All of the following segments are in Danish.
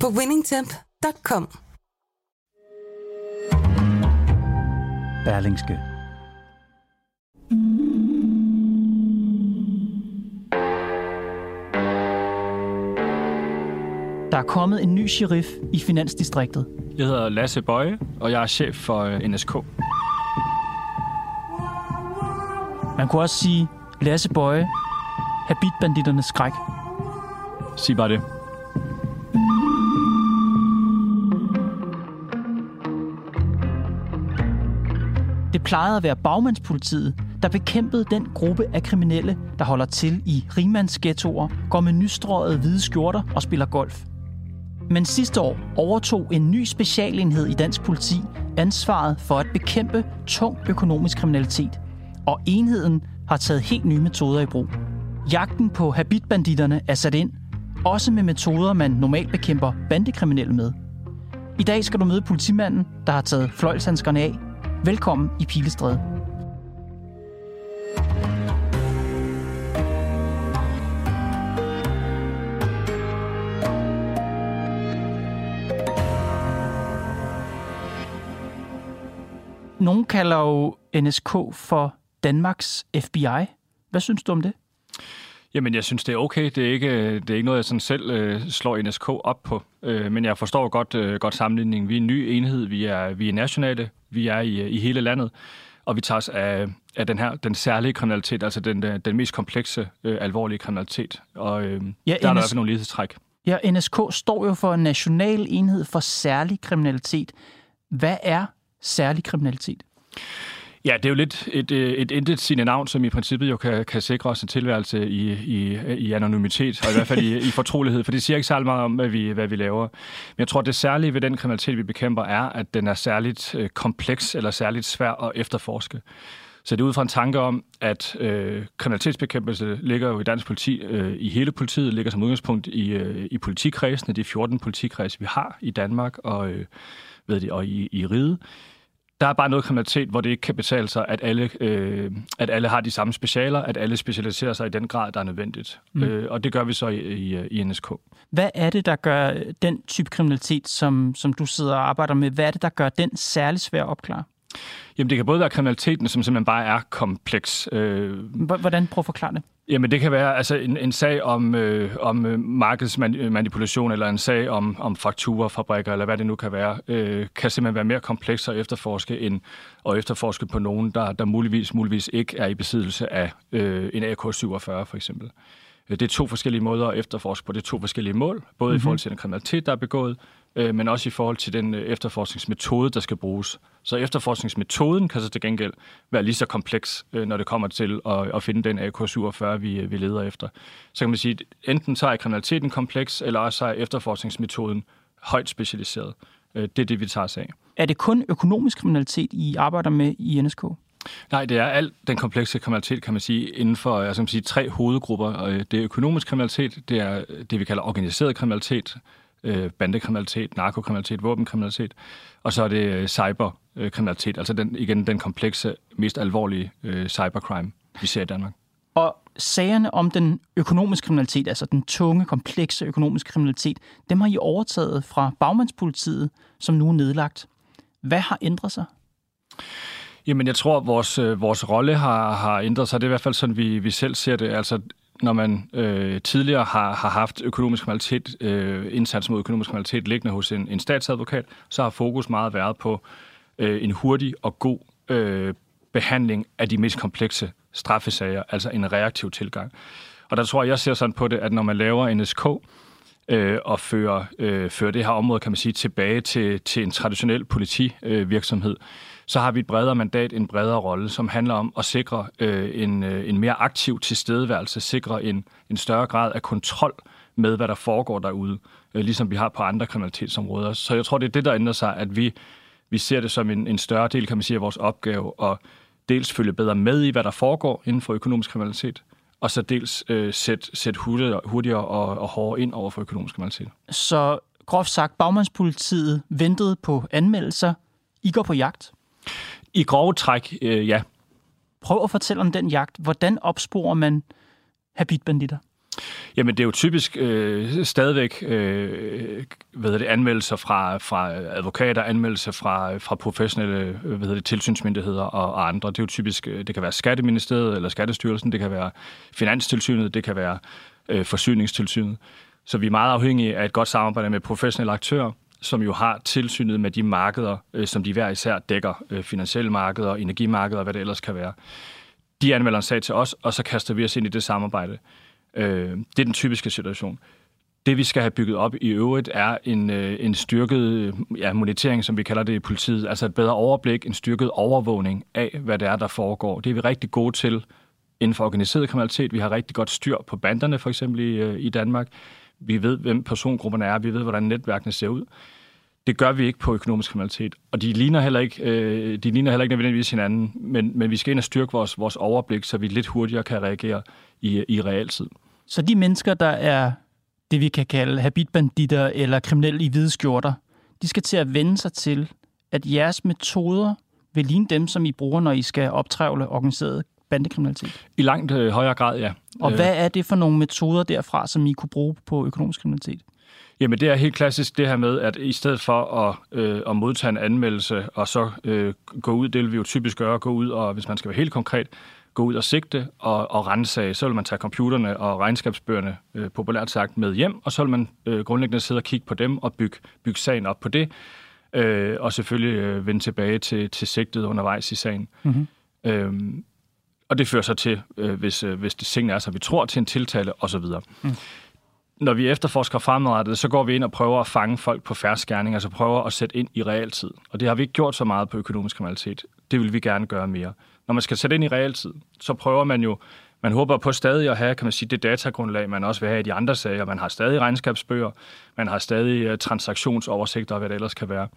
på winningtemp.com. Berlingske. Der er kommet en ny sheriff i Finansdistriktet. Jeg hedder Lasse Bøje, og jeg er chef for øh, NSK. Man kunne også sige Lasse Bøje, habitbanditternes skræk. Sig bare det. Plejede at være bagmandspolitiet, der bekæmpede den gruppe af kriminelle, der holder til i rimandsghettoer, går med nystrøget hvide skjorter og spiller golf. Men sidste år overtog en ny specialenhed i dansk politi ansvaret for at bekæmpe tung økonomisk kriminalitet. Og enheden har taget helt nye metoder i brug. Jagten på habitbanditterne er sat ind, også med metoder, man normalt bekæmper bandekriminelle med. I dag skal du møde politimanden, der har taget fløjlshandskerne af. Velkommen i Pilestræde. Nogle kalder jo NSK for Danmarks FBI. Hvad synes du om det? Jamen, jeg synes, det er okay. Det er ikke, det er ikke noget, jeg sådan selv øh, slår NSK op på. Øh, men jeg forstår godt, øh, godt sammenligningen. Vi er en ny enhed. Vi er, vi er nationale. Vi er i, i hele landet. Og vi tager os af, af den her, den særlige kriminalitet, altså den, den mest komplekse, øh, alvorlige kriminalitet. Og øh, ja, der er NS... der hvert fald nogle lighedstræk. Ja, NSK står jo for en national enhed for særlig kriminalitet. Hvad er særlig kriminalitet? Ja, det er jo lidt et, øh, et intet sine navn, som i princippet jo kan, kan sikre os en tilværelse i, i, i anonymitet, og i hvert fald i, i fortrolighed, for det siger ikke særlig meget om, hvad vi, hvad vi laver. Men jeg tror, det særlige ved den kriminalitet, vi bekæmper, er, at den er særligt øh, kompleks eller særligt svær at efterforske. Så det er ud fra en tanke om, at øh, kriminalitetsbekæmpelse ligger jo i dansk politi, øh, i hele politiet, ligger som udgangspunkt i, øh, i politikredsene, de 14 politikreds, vi har i Danmark og, øh, ved det, og i, i riget der er bare noget kriminalitet, hvor det ikke kan betale sig, at alle, øh, at alle har de samme specialer, at alle specialiserer sig i den grad, der er nødvendigt. Mm. Øh, og det gør vi så i, i, i NSK. Hvad er det, der gør den type kriminalitet, som, som du sidder og arbejder med, hvad er det, der gør den særlig svær at opklare? Jamen, det kan både være kriminaliteten, som simpelthen bare er kompleks. Øh, Hvordan? Prøv at forklare det. Jamen, det kan være altså en, en sag om, øh, om øh, markedsmanipulation, eller en sag om, om fakturafabrikker, eller hvad det nu kan være, øh, kan simpelthen være mere kompleks at efterforske, end at efterforske på nogen, der, der muligvis, muligvis ikke er i besiddelse af øh, en AK-47, for eksempel. Øh, det er to forskellige måder at efterforske på. Det er to forskellige mål, både mm-hmm. i forhold til den kriminalitet, der er begået, øh, men også i forhold til den øh, efterforskningsmetode, der skal bruges. Så efterforskningsmetoden kan så til gengæld være lige så kompleks, øh, når det kommer til at, at finde den AK-47, vi, øh, vi leder efter. Så kan man sige, at enten så er kriminaliteten kompleks, eller også er efterforskningsmetoden højt specialiseret. Øh, det er det, vi tager os af. Er det kun økonomisk kriminalitet, I arbejder med i NSK? Nej, det er alt den komplekse kriminalitet, kan man sige, inden for jeg skal sige, tre hovedgrupper. Det er økonomisk kriminalitet, det er det, vi kalder organiseret kriminalitet, øh, bandekriminalitet, narkokriminalitet, våbenkriminalitet, og så er det øh, cyberkriminalitet, altså den, igen den komplekse, mest alvorlige øh, cybercrime, vi ser i Danmark. Og sagerne om den økonomiske kriminalitet, altså den tunge, komplekse økonomiske kriminalitet, dem har I overtaget fra bagmandspolitiet, som nu er nedlagt. Hvad har ændret sig? Jamen, jeg tror, at vores, øh, vores rolle har, har ændret sig. Det er i hvert fald sådan, vi, vi selv ser det. Altså, når man øh, tidligere har, har haft økonomisk kriminalitet, øh, indsats mod økonomisk kriminalitet liggende hos en, en statsadvokat, så har fokus meget været på øh, en hurtig og god øh, behandling af de mest komplekse straffesager, altså en reaktiv tilgang. Og der tror jeg, jeg ser sådan på det, at når man laver en SK, øh, og fører, øh, fører det her område, kan man sige, tilbage til, til en traditionel politivirksomhed, øh, så har vi et bredere mandat, en bredere rolle, som handler om at sikre øh, en, øh, en mere aktiv tilstedeværelse, sikre en, en større grad af kontrol med, hvad der foregår derude, øh, ligesom vi har på andre kriminalitetsområder. Så jeg tror, det er det, der ændrer sig, at vi, vi ser det som en, en større del, kan man sige, af vores opgave, at dels følge bedre med i, hvad der foregår inden for økonomisk kriminalitet, og så dels øh, sætte sæt hurtigere, hurtigere og, og hårdere ind over for økonomisk kriminalitet. Så groft sagt, bagmandspolitiet ventede på anmeldelser. I går på jagt. I grove træk, øh, ja. Prøv at fortælle om den jagt. Hvordan opsporer man habitbanditter? Jamen, det er jo typisk øh, stadigvæk øh, hvad det, anmeldelser fra, fra advokater, anmeldelser fra, fra professionelle hvad det, tilsynsmyndigheder og, og andre. Det er jo typisk, øh, det kan være Skatteministeriet eller Skattestyrelsen, det kan være Finanstilsynet, det kan være øh, Forsyningstilsynet. Så vi er meget afhængige af et godt samarbejde med professionelle aktører, som jo har tilsynet med de markeder, øh, som de hver især dækker, øh, finansielle markeder, energimarkeder og hvad det ellers kan være. De anmelder en sag til os, og så kaster vi os ind i det samarbejde. Øh, det er den typiske situation. Det, vi skal have bygget op i øvrigt, er en, øh, en styrket øh, ja, monitering, som vi kalder det i politiet. Altså et bedre overblik, en styrket overvågning af, hvad det er, der foregår. Det er vi rigtig gode til inden for organiseret kriminalitet. Vi har rigtig godt styr på banderne, for eksempel i, øh, i Danmark. Vi ved, hvem persongrupperne er. Vi ved, hvordan netværkene ser ud. Det gør vi ikke på økonomisk kriminalitet. Og de ligner heller ikke, øh, de ligner heller ikke nødvendigvis hinanden, men, men vi skal ind og styrke vores, vores overblik, så vi lidt hurtigere kan reagere i, i realtid. Så de mennesker, der er det, vi kan kalde habitbanditter eller kriminelle i hvide skjorter, de skal til at vende sig til, at jeres metoder vil ligne dem, som I bruger, når I skal optrævle organiseret bandekriminalitet? I langt øh, højere grad, ja. Og hvad er det for nogle metoder derfra, som I kunne bruge på økonomisk kriminalitet? Jamen, det er helt klassisk det her med, at i stedet for at, øh, at modtage en anmeldelse, og så øh, gå ud, det vil vi jo typisk gøre, gå ud, og hvis man skal være helt konkret, gå ud og sigte og, og rense så vil man tage computerne og regnskabsbøgerne, øh, populært sagt, med hjem, og så vil man øh, grundlæggende sidde og kigge på dem og bygge, bygge sagen op på det, øh, og selvfølgelig øh, vende tilbage til, til sigtet undervejs i sagen. Mm-hmm. Øhm, og det fører så til, øh, hvis, øh, hvis det tingene er, så vi tror, til en tiltale osv. Mm. Når vi efterforsker fremadrettet, så går vi ind og prøver at fange folk på færdskærning, altså prøver at sætte ind i realtid. Og det har vi ikke gjort så meget på økonomisk kriminalitet. Det vil vi gerne gøre mere. Når man skal sætte ind i realtid, så prøver man jo, man håber på stadig at have, kan man sige, det datagrundlag, man også vil have i de andre sager. Man har stadig regnskabsbøger, man har stadig øh, transaktionsoversigter og hvad det ellers kan være.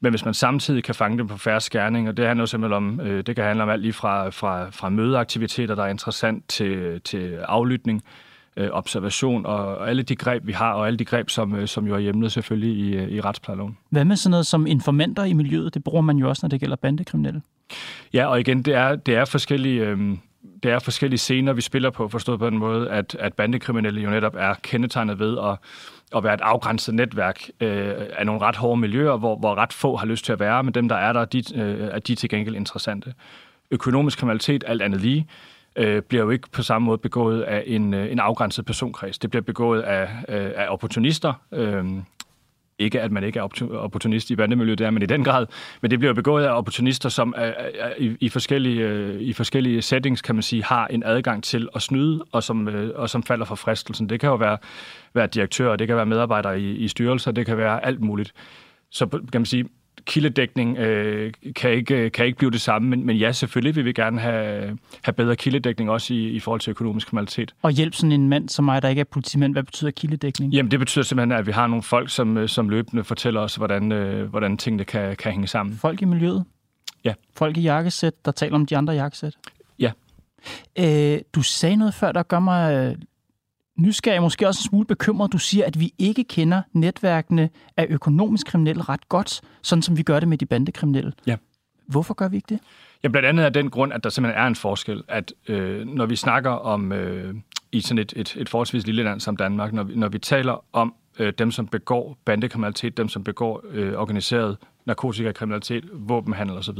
Men hvis man samtidig kan fange dem på færre skærning, og det handler jo simpelthen om, øh, det kan handle om alt lige fra, fra, fra mødeaktiviteter, der er interessant, til, til aflytning, øh, observation og, og alle de greb, vi har, og alle de greb, som, øh, som jo er hjemlet selvfølgelig i, øh, i retsplejeloven. Hvad med sådan noget som informanter i miljøet? Det bruger man jo også, når det gælder bandekriminelle. Ja, og igen, det er, det er forskellige... Øh, det er forskellige scener, vi spiller på, forstået på den måde, at, at bandekriminelle jo netop er kendetegnet ved at, at være et afgrænset netværk øh, af nogle ret hårde miljøer, hvor, hvor ret få har lyst til at være, men dem, der er der, de, øh, er de til gengæld interessante. Økonomisk kriminalitet, alt andet lige, øh, bliver jo ikke på samme måde begået af en, øh, en afgrænset personkreds. Det bliver begået af, øh, af opportunister, øh, ikke, at man ikke er opportunist i bandemiljøet, det er man i den grad, men det bliver begået af opportunister, som er, er, i, i, forskellige, øh, i forskellige settings, kan man sige, har en adgang til at snyde, og som, øh, og som falder for fristelsen. Det kan jo være, være direktører, det kan være medarbejdere i, i styrelser, det kan være alt muligt. Så kan man sige, kildedækning øh, kan, ikke, kan ikke blive det samme, men, men ja, selvfølgelig vil vi gerne have, have bedre kildedækning også i, i forhold til økonomisk kriminalitet. Og hjælp sådan en mand som mig, der ikke er politimand, hvad betyder kildedækning? Jamen det betyder simpelthen, at vi har nogle folk, som, som løbende fortæller os, hvordan, øh, hvordan tingene kan, kan hænge sammen. Folk i miljøet? Ja. Folk i jakkesæt, der taler om de andre jakkesæt? Ja. Øh, du sagde noget før, der gør mig nysgerrig, måske også en smule bekymret. Du siger, at vi ikke kender netværkene af økonomisk kriminelle ret godt, sådan som vi gør det med de bandekriminelle. Ja. Hvorfor gør vi ikke det? Ja, blandt andet af den grund, at der simpelthen er en forskel, at øh, når vi snakker om øh, i sådan et, et, et forholdsvis lille land som Danmark, når vi, når vi taler om øh, dem, som begår bandekriminalitet, dem, som begår øh, organiseret narkotikakriminalitet, våbenhandel osv.,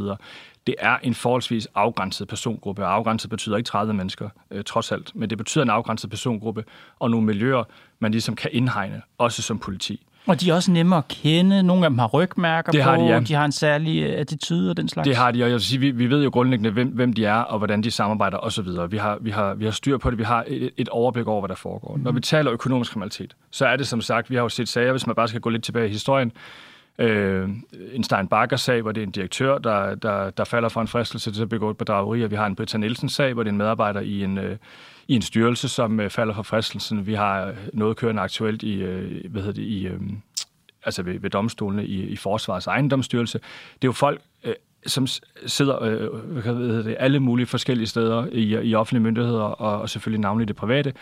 det er en forholdsvis afgrænset persongruppe. Afgrænset betyder ikke 30 mennesker, øh, trods alt, men det betyder en afgrænset persongruppe og nogle miljøer, man ligesom kan indhegne, også som politi. Og de er også nemme at kende. Nogle af dem har rygmærker det på, har de, ja. de har en særlig øh, attitude og den slags. Det har de, og jeg vil sige, vi, vi ved jo grundlæggende, hvem, hvem de er, og hvordan de samarbejder osv. Vi har, vi, har, vi har styr på det, vi har et, et overblik over, hvad der foregår. Mm. Når vi taler økonomisk kriminalitet, så er det som sagt, vi har jo set sager, hvis man bare skal gå lidt tilbage i historien, Øh, en Stein Bakker-sag, hvor det er en direktør, der, der, der falder for en fristelse til at begå et bedrageri, og vi har en Britta Nielsen-sag, hvor det er en medarbejder i en, øh, i en styrelse, som øh, falder for fristelsen. Vi har øh, noget kørende aktuelt i, øh, hvad hedder det, i, øh, altså ved, ved domstolene i, i Forsvarets ejendomsstyrelse. Det er jo folk, øh, som sidder øh, hvad hedder det, alle mulige forskellige steder i, i offentlige myndigheder, og, og selvfølgelig navnlig det private,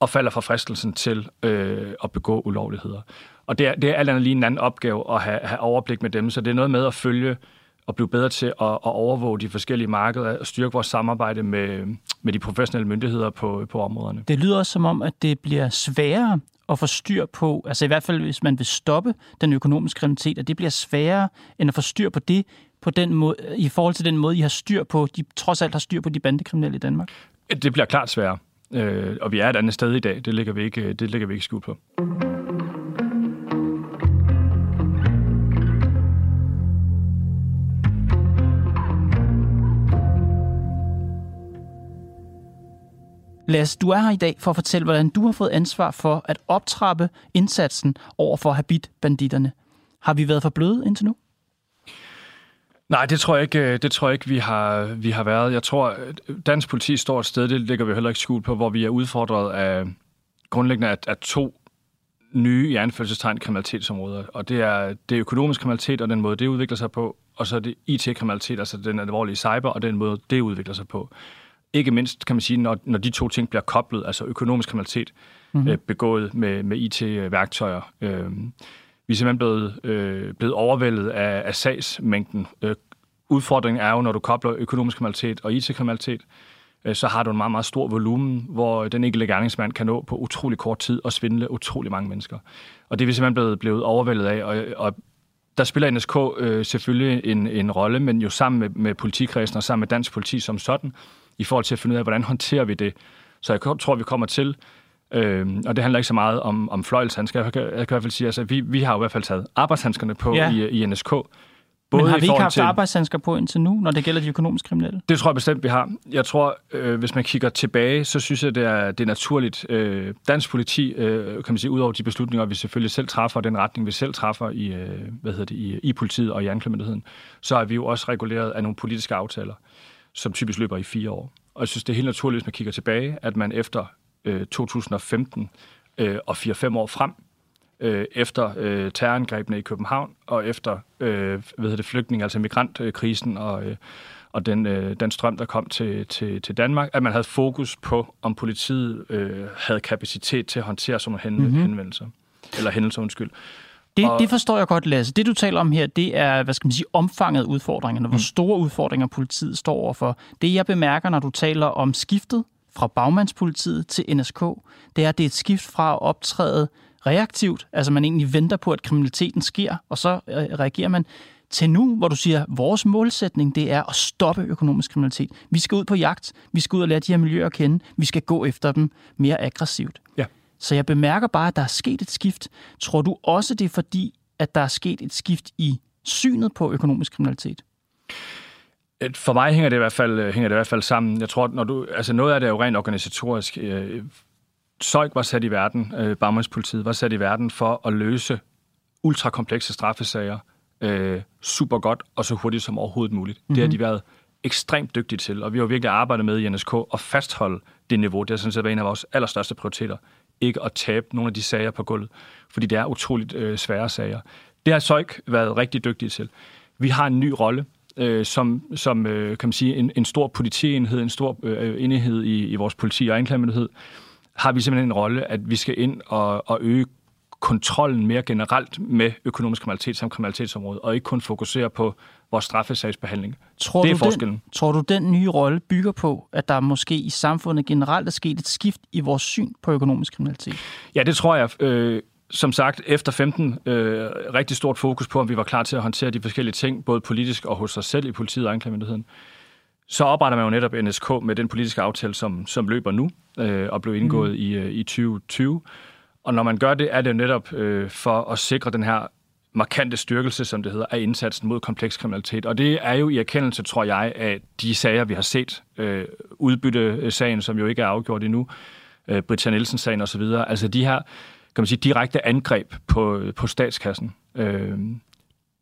og falder for fristelsen til øh, at begå ulovligheder. Og det er, det er alt andet lige en anden opgave at have, have overblik med dem, så det er noget med at følge og blive bedre til at, at overvåge de forskellige markeder og styrke vores samarbejde med, med de professionelle myndigheder på, på områderne. Det lyder også som om, at det bliver sværere at få styr på, altså i hvert fald hvis man vil stoppe den økonomiske kriminalitet, at det bliver sværere end at få styr på det, på den måde, i forhold til den måde, I har styr på, de trods alt har styr på de bandekriminelle i Danmark? Det bliver klart sværere, øh, og vi er et andet sted i dag. Det ligger vi ikke, det ligger vi ikke skjult på. Lasse, du er her i dag for at fortælle, hvordan du har fået ansvar for at optrappe indsatsen over for habit-banditterne. Har vi været for bløde indtil nu? Nej, det tror jeg ikke, øh, det tror jeg ikke vi, har, vi har været. Jeg tror, øh, dansk politi står et sted, det ligger vi heller ikke skjult på, hvor vi er udfordret af grundlæggende af, af to nye i anførselstegn kriminalitetsområder. Og det er det økonomisk kriminalitet og den måde, det udvikler sig på, og så er det IT-kriminalitet, altså den alvorlige cyber og den måde, det udvikler sig på. Ikke mindst, kan man sige, når, når de to ting bliver koblet, altså økonomisk kriminalitet mm-hmm. øh, begået med, med IT-værktøjer. Øh, vi er simpelthen blevet, øh, blevet overvældet af, af sagsmængden. Øh, udfordringen er jo, når du kobler økonomisk kriminalitet og IT-kriminalitet, øh, så har du en meget, meget stor volumen, hvor den enkelte gerningsmand kan nå på utrolig kort tid og svindle utrolig mange mennesker. Og det er vi simpelthen blevet, blevet overvældet af, og, og der spiller NSK øh, selvfølgelig en, en rolle, men jo sammen med, med politikredsen og sammen med dansk politi som sådan, i forhold til at finde ud af, hvordan håndterer vi det. Så jeg tror, vi kommer til, øh, og det handler ikke så meget om, om fløjelshandsker. Jeg kan, jeg kan i hvert fald sige, altså vi, vi har i hvert fald taget arbejdshandskerne på ja. i, i NSK. Både Men har vi ikke haft til, arbejdshandsker på indtil nu, når det gælder de økonomiske kriminelle? Det tror jeg bestemt, vi har. Jeg tror, øh, hvis man kigger tilbage, så synes jeg, det er, det er naturligt. Øh, dansk politi, øh, kan man sige, ud over de beslutninger, vi selvfølgelig selv træffer, den retning, vi selv træffer i, øh, hvad hedder det, i, i politiet og i anklagemyndigheden, så er vi jo også reguleret af nogle politiske aftaler som typisk løber i fire år. Og jeg synes, det er helt naturligt, hvis man kigger tilbage, at man efter øh, 2015 øh, og 4-5 år frem, øh, efter øh, terrorangrebene i København og efter øh, hvad det, flygtning, altså migrantkrisen og, øh, og den, øh, den strøm, der kom til, til, til Danmark, at man havde fokus på, om politiet øh, havde kapacitet til at håndtere sådan nogle mm-hmm. henvendelser. Eller hændelser, undskyld. Det, og... det forstår jeg godt, Lasse. Det, du taler om her, det er, hvad skal man sige, omfanget af udfordringerne. Hvor mm. store udfordringer politiet står overfor. Det, jeg bemærker, når du taler om skiftet fra bagmandspolitiet til NSK, det er, at det er et skift fra at optræde reaktivt, altså man egentlig venter på, at kriminaliteten sker, og så øh, reagerer man, til nu, hvor du siger, at vores målsætning det er at stoppe økonomisk kriminalitet. Vi skal ud på jagt, vi skal ud og lære de her miljøer at kende, vi skal gå efter dem mere aggressivt. Ja. Så jeg bemærker bare, at der er sket et skift. Tror du også, det er fordi, at der er sket et skift i synet på økonomisk kriminalitet? For mig hænger det i hvert fald, øh, hænger det i hvert fald sammen. Jeg tror, når du, altså noget af det er jo rent organisatorisk. Øh, Søjk var sat i verden, øh, Bagmandspolitiet var sat i verden for at løse ultrakomplekse straffesager øh, super godt og så hurtigt som overhovedet muligt. Mm-hmm. Det har mhm. de været ekstremt dygtige til, og vi har virkelig arbejdet med i NSK at fastholde det niveau. Det har sådan set været en af vores allerstørste prioriteter ikke at tabe nogle af de sager på gulvet, fordi det er utroligt øh, svære sager. Det har Søjk været rigtig dygtig til. Vi har en ny rolle, øh, som, som øh, kan man sige, en, en stor politienhed, en stor øh, enhed i, i vores politi og anklagemyndighed, har vi simpelthen en rolle, at vi skal ind og, og øge kontrollen mere generelt med økonomisk kriminalitet som kriminalitetsområde, og ikke kun fokusere på vores straffesagsbehandling. Tror det er du forskellen. Den, tror du, den nye rolle bygger på, at der måske i samfundet generelt er sket et skift i vores syn på økonomisk kriminalitet? Ja, det tror jeg. Øh, som sagt, efter 15, øh, rigtig stort fokus på, om vi var klar til at håndtere de forskellige ting, både politisk og hos os selv i politiet og anklagemyndigheden. Så opretter man jo netop NSK med den politiske aftale, som, som løber nu øh, og blev indgået mm. i, øh, i 2020. Og når man gør det, er det jo netop øh, for at sikre den her markante styrkelse, som det hedder, af indsatsen mod kompleks kriminalitet. Og det er jo i erkendelse, tror jeg, af de sager, vi har set. Øh, udbytte-sagen, som jo ikke er afgjort endnu, øh, Britta Nielsen-sagen osv. Altså de her, kan man sige, direkte angreb på, på statskassen. Øh,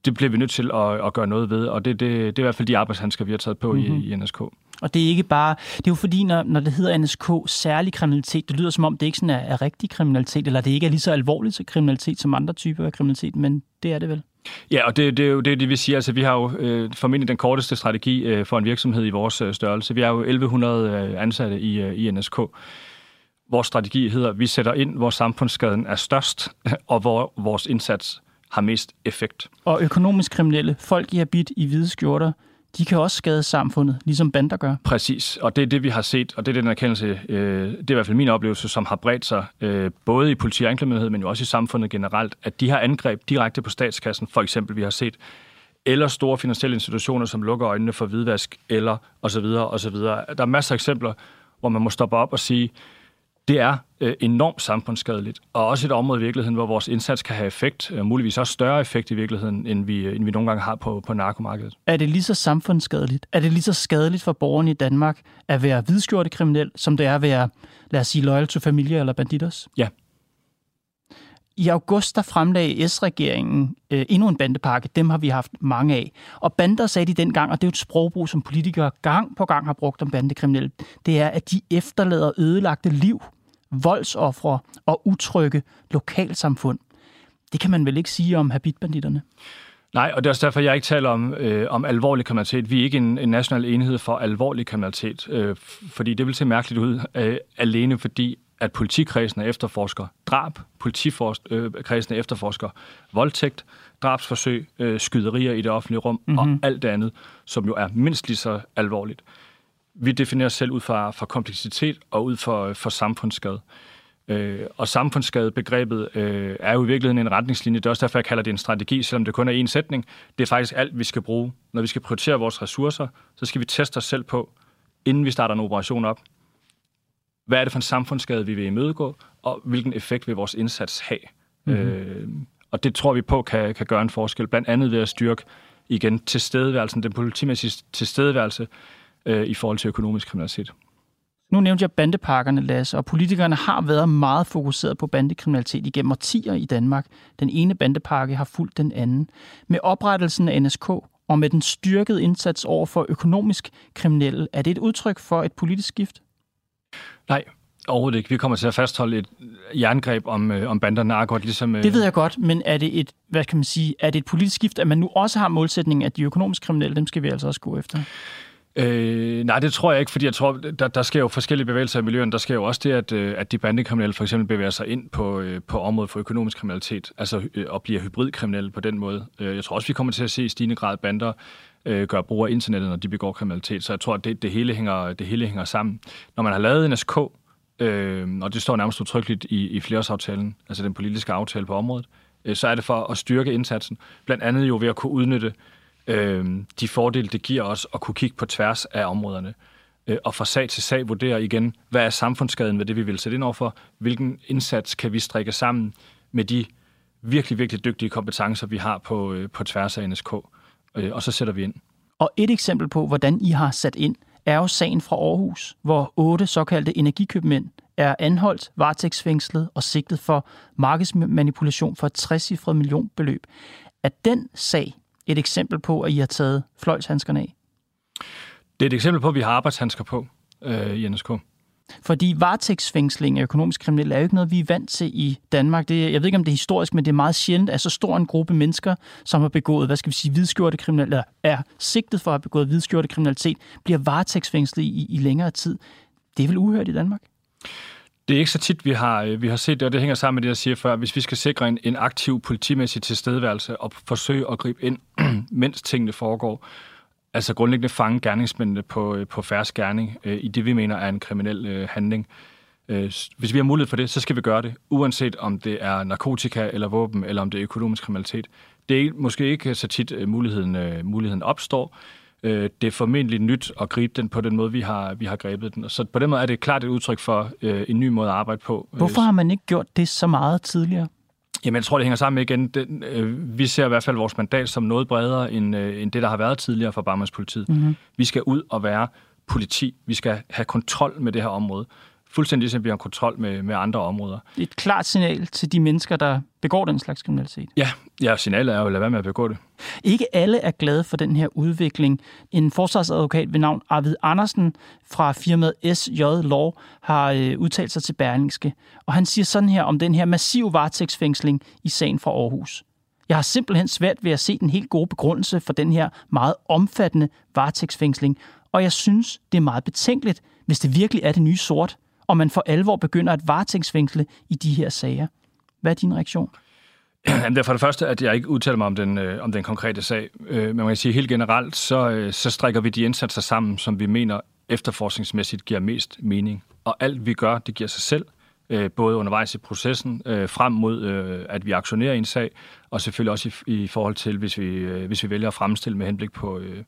det bliver vi nødt til at, at gøre noget ved, og det, det, det er i hvert fald de arbejdshandsker, vi har taget på mm-hmm. i, i NSK. Og det er ikke bare, det er jo fordi, når, når det hedder NSK særlig kriminalitet, det lyder som om, det ikke sådan er, er rigtig kriminalitet, eller det ikke er lige så alvorligt til kriminalitet som andre typer af kriminalitet, men det er det vel? Ja, og det, det er jo det, det, vi siger. Altså, vi har jo øh, formentlig den korteste strategi øh, for en virksomhed i vores øh, størrelse. Vi har jo 1100 øh, ansatte i, øh, i NSK. Vores strategi hedder, at vi sætter ind, hvor samfundsskaden er størst, og hvor vores indsats har mest effekt. Og økonomisk kriminelle, folk i habit i hvide skjorter, de kan også skade samfundet, ligesom bander gør. Præcis, og det er det, vi har set, og det er den erkendelse, øh, det er i hvert fald min oplevelse, som har bredt sig øh, både i politi og anklagemyndighed, men jo også i samfundet generelt, at de har angreb direkte på statskassen, for eksempel vi har set, eller store finansielle institutioner, som lukker øjnene for hvidvask, eller osv. osv. Der er masser af eksempler, hvor man må stoppe op og sige, det er øh, enormt samfundsskadeligt, og også et område i virkeligheden, hvor vores indsats kan have effekt, og muligvis også større effekt i virkeligheden, end vi, end vi nogle gange har på, på narkomarkedet. Er det lige så samfundsskadeligt? Er det lige så skadeligt for borgerne i Danmark at være hvidskjorte kriminel, som det er at være, lad os sige, loyal to familie eller banditos? Ja. I august der fremlagde S-regeringen øh, endnu en bandepakke. Dem har vi haft mange af. Og bander sagde de dengang, og det er jo et sprogbrug, som politikere gang på gang har brugt om bandekriminelle, det er, at de efterlader ødelagte liv voldsoffre og utrygge lokalsamfund. Det kan man vel ikke sige om habitbanditterne? Nej, og det er også derfor, jeg ikke taler om, øh, om alvorlig kriminalitet. Vi er ikke en, en national enhed for alvorlig kriminalitet, øh, fordi det vil se mærkeligt ud øh, alene, fordi at politikredsene efterforsker drab, politikredsene efterforsker voldtægt, drabsforsøg, øh, skyderier i det offentlige rum mm-hmm. og alt det andet, som jo er mindst lige så alvorligt vi definerer os selv ud fra, fra kompleksitet og ud for, for samfundsskade. Øh, og samfundsskadebegrebet øh, er jo i virkeligheden en retningslinje. Det er også derfor, jeg kalder det en strategi, selvom det kun er én sætning. Det er faktisk alt, vi skal bruge. Når vi skal prioritere vores ressourcer, så skal vi teste os selv på, inden vi starter en operation op. Hvad er det for en samfundsskade, vi vil imødegå, og hvilken effekt vil vores indsats have? Mm-hmm. Øh, og det tror vi på kan, kan gøre en forskel, blandt andet ved at styrke igen tilstedeværelsen, den politimæssige tilstedeværelse, øh, i forhold til økonomisk kriminalitet. Nu nævnte jeg bandepakkerne, Lasse, og politikerne har været meget fokuseret på bandekriminalitet igennem årtier i Danmark. Den ene bandepakke har fulgt den anden. Med oprettelsen af NSK og med den styrkede indsats over for økonomisk kriminelle, er det et udtryk for et politisk skift? Nej, Overhovedet ikke. Vi kommer til at fastholde et jerngreb om, øh, om banderne akkurat ligesom... Øh... Det ved jeg godt, men er det et, hvad kan man sige, er det et politisk skift, at man nu også har målsætningen, at de økonomisk kriminelle, dem skal vi altså også gå efter? Øh, nej, det tror jeg ikke, fordi jeg tror, der, der sker jo forskellige bevægelser i miljøerne. Der sker jo også det, at, øh, at de bandekriminelle for eksempel bevæger sig ind på, øh, på området for økonomisk kriminalitet, altså øh, og bliver hybridkriminelle på den måde. Jeg tror også, vi kommer til at se i stigende grad bander øh, gøre brug af internettet, når de begår kriminalitet. Så jeg tror, at det, det, hele, hænger, det hele hænger sammen. Når man har lavet en SK, øh, og det står nærmest utryggeligt i, i flereårsaftalen, altså den politiske aftale på området, øh, så er det for at styrke indsatsen. Blandt andet jo ved at kunne udnytte øh, de fordele, det giver os at kunne kigge på tværs af områderne. Øh, og fra sag til sag vurdere igen, hvad er samfundsskaden ved det, vi vil sætte ind overfor? Hvilken indsats kan vi strikke sammen med de virkelig, virkelig dygtige kompetencer, vi har på, øh, på tværs af NSK? Øh, og så sætter vi ind. Og et eksempel på, hvordan I har sat ind, er jo sagen fra Aarhus, hvor otte såkaldte energikøbmænd er anholdt, varetægtsfængslet og sigtet for markedsmanipulation for et 60 millionbeløb. Er den sag et eksempel på, at I har taget fløjtshandskerne af? Det er et eksempel på, at vi har arbejdshandsker på øh, i NSK. Fordi varetægtsfængsling af økonomisk kriminelle er jo ikke noget, vi er vant til i Danmark. Det, jeg ved ikke, om det er historisk, men det er meget sjældent, at så stor en gruppe mennesker, som har begået, hvad skal vi sige, hvidskjorte kriminalitet, eller er sigtet for at have begået hvidskjorte kriminalitet, bliver varetægtsfængslet i, i længere tid. Det er vel uhørt i Danmark? Det er ikke så tit, vi har, øh, vi har set det, og det hænger sammen med det, jeg siger før. Hvis vi skal sikre en, en aktiv politimæssig tilstedeværelse og forsøge at gribe ind, mens tingene foregår, altså grundlæggende fange gerningsmændene på, øh, på færre gerning øh, i det, vi mener er en kriminel øh, handling. Øh, hvis vi har mulighed for det, så skal vi gøre det, uanset om det er narkotika eller våben, eller om det er økonomisk kriminalitet. Det er måske ikke så tit, øh, muligheden, øh, muligheden opstår, øh, det er formentlig nyt at gribe den på den måde, vi har, vi har grebet den. Så på den måde er det klart et udtryk for øh, en ny måde at arbejde på. Hvorfor har man ikke gjort det så meget tidligere? Jamen, jeg tror, det hænger sammen med igen. Den, øh, vi ser i hvert fald vores mandat som noget bredere, end, øh, end det, der har været tidligere for Barmers politiet. Mm-hmm. Vi skal ud og være politi. Vi skal have kontrol med det her område. Fuldstændig som vi har kontrol med, med andre områder. Et klart signal til de mennesker, der begår den slags kriminalitet. Ja, ja signalet er jo at lade være med at begå det. Ikke alle er glade for den her udvikling. En forsvarsadvokat ved navn Arvid Andersen fra firmaet SJ Law har øh, udtalt sig til Berlingske, og han siger sådan her om den her massive varetægtsfængsling i sagen fra Aarhus. Jeg har simpelthen svært ved at se den helt gode begrundelse for den her meget omfattende varetægtsfængsling, og jeg synes, det er meget betænkeligt, hvis det virkelig er det nye sort, og man for alvor begynder at varetægtsfængsle i de her sager. Hvad er din reaktion? Jamen, det er for det første, at jeg ikke udtaler mig om den, øh, om den konkrete sag. Øh, men man kan sige helt generelt, så, øh, så strækker vi de indsatser sammen, som vi mener efterforskningsmæssigt giver mest mening. Og alt vi gør, det giver sig selv, øh, både undervejs i processen, øh, frem mod, øh, at vi aktionerer en sag, og selvfølgelig også i, i forhold til, hvis vi, øh, hvis vi vælger at fremstille med henblik på, øh,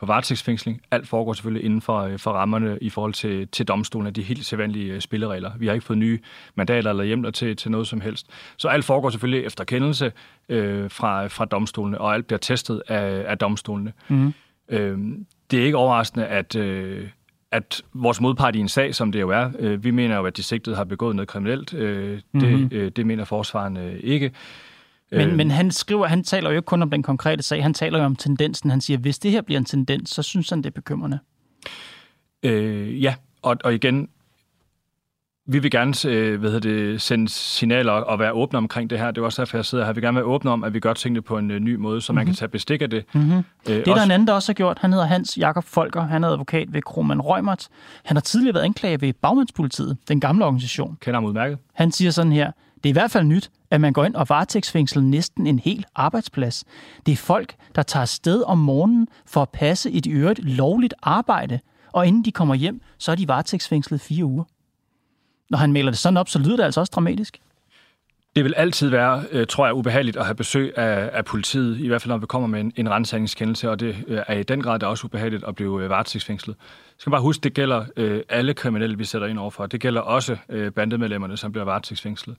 på varetægtsfængsling. Alt foregår selvfølgelig inden for, øh, for rammerne i forhold til, til domstolen af de helt sædvanlige øh, spilleregler. Vi har ikke fået nye mandater eller hjemler til, til noget som helst. Så alt foregår selvfølgelig efter kendelse øh, fra, fra domstolene, og alt bliver testet af, af domstolene. Mm. Øh, det er ikke overraskende, at, øh, at vores modpart i en sag, som det jo er, øh, vi mener jo, at de sigtede har begået noget kriminelt. Øh, mm-hmm. det, mhm. øh, det mener forsvaren øh, ikke. Men, øh, men han skriver, han taler jo ikke kun om den konkrete sag, han taler jo om tendensen. Han siger, hvis det her bliver en tendens, så synes han, det er bekymrende. Øh, ja, og, og igen, vi vil gerne øh, hvad det, sende signaler og være åbne omkring det her. Det er også derfor, jeg sidder her. Vi vil gerne være åbne om, at vi gør tingene på en uh, ny måde, så mm-hmm. man kan mhm. tage bestik af det. Mm-hmm. Øh, det er også... der en anden, der også har gjort. Han hedder Hans Jakob Folker. Han er advokat ved Kroman Rømert. Han har tidligere været anklaget ved Bagmandspolitiet, den gamle organisation. Kender ham udmærket. Han siger sådan her. Det er i hvert fald nyt, at man går ind og varetægtsfængsler næsten en hel arbejdsplads. Det er folk, der tager sted om morgenen for at passe et øvrigt lovligt arbejde, og inden de kommer hjem, så er de varetægtsfængslet fire uger. Når han maler det sådan op, så lyder det altså også dramatisk. Det vil altid være, øh, tror jeg, ubehageligt at have besøg af, af politiet, i hvert fald når vi kommer med en, en rensagningskendelse, og det øh, er i den grad det er også ubehageligt at blive øh, varetægtsfængslet. Jeg skal bare huske, det gælder øh, alle kriminelle, vi sætter ind overfor. Det gælder også øh, bandemedlemmerne, som bliver varetægtsfængslet.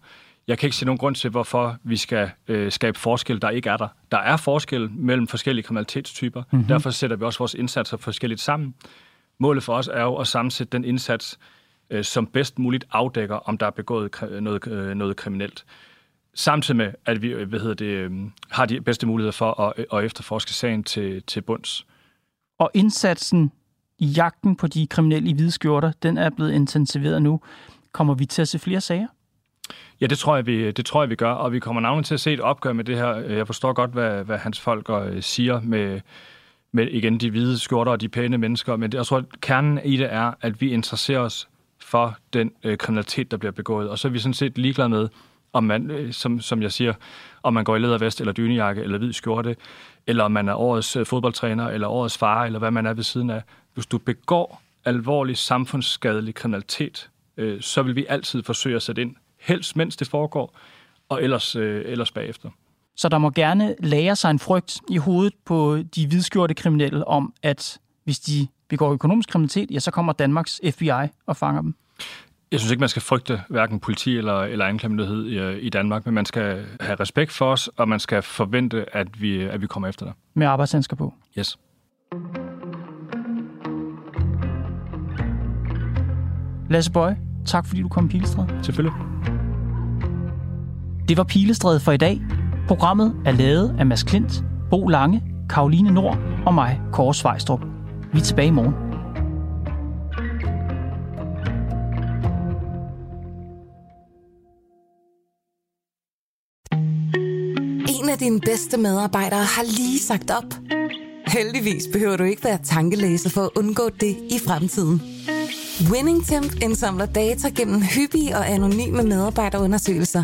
Jeg kan ikke se nogen grund til, hvorfor vi skal øh, skabe forskel, der ikke er der. Der er forskel mellem forskellige kriminalitetstyper. Mm-hmm. Derfor sætter vi også vores indsatser forskelligt sammen. Målet for os er jo at sammensætte den indsats, øh, som bedst muligt afdækker, om der er begået noget, øh, noget kriminelt. Samtidig med, at vi hvad hedder det, øh, har de bedste muligheder for at, at efterforske sagen til, til bunds. Og indsatsen i jagten på de kriminelle i hvide skjorter, den er blevet intensiveret nu. Kommer vi til at se flere sager? Ja, det tror, jeg, vi, det tror jeg, vi gør, og vi kommer navnet til at se et opgør med det her. Jeg forstår godt, hvad, hvad hans folk øh, siger med, med igen de hvide skjorter og de pæne mennesker, men det, jeg tror, at kernen i det er, at vi interesserer os for den øh, kriminalitet, der bliver begået, og så er vi sådan set ligeglade med, om man, øh, som, som jeg siger, om man går i lædervest eller dynejakke eller hvid skjorte, eller om man er årets øh, fodboldtræner eller årets far, eller hvad man er ved siden af. Hvis du begår alvorlig samfundsskadelig kriminalitet, øh, så vil vi altid forsøge at sætte ind helst mens det foregår, og ellers, øh, ellers bagefter. Så der må gerne lære sig en frygt i hovedet på de hvidskjorte kriminelle om, at hvis de begår økonomisk kriminalitet, ja, så kommer Danmarks FBI og fanger dem. Jeg synes ikke, man skal frygte hverken politi eller, eller anklagemyndighed i, i Danmark, men man skal have respekt for os, og man skal forvente, at vi, at vi kommer efter dig. Med arbejdshandsker på? Yes. Lasse Bøje, tak fordi du kom i Pilestræde. Selvfølgelig. Det var Pilestræde for i dag. Programmet er lavet af Mads Klint, Bo Lange, Karoline Nord og mig, Kåre Svejstrup. Vi er tilbage i morgen. En af dine bedste medarbejdere har lige sagt op. Heldigvis behøver du ikke være tankelæser for at undgå det i fremtiden. WinningTemp indsamler data gennem hyppige og anonyme medarbejderundersøgelser,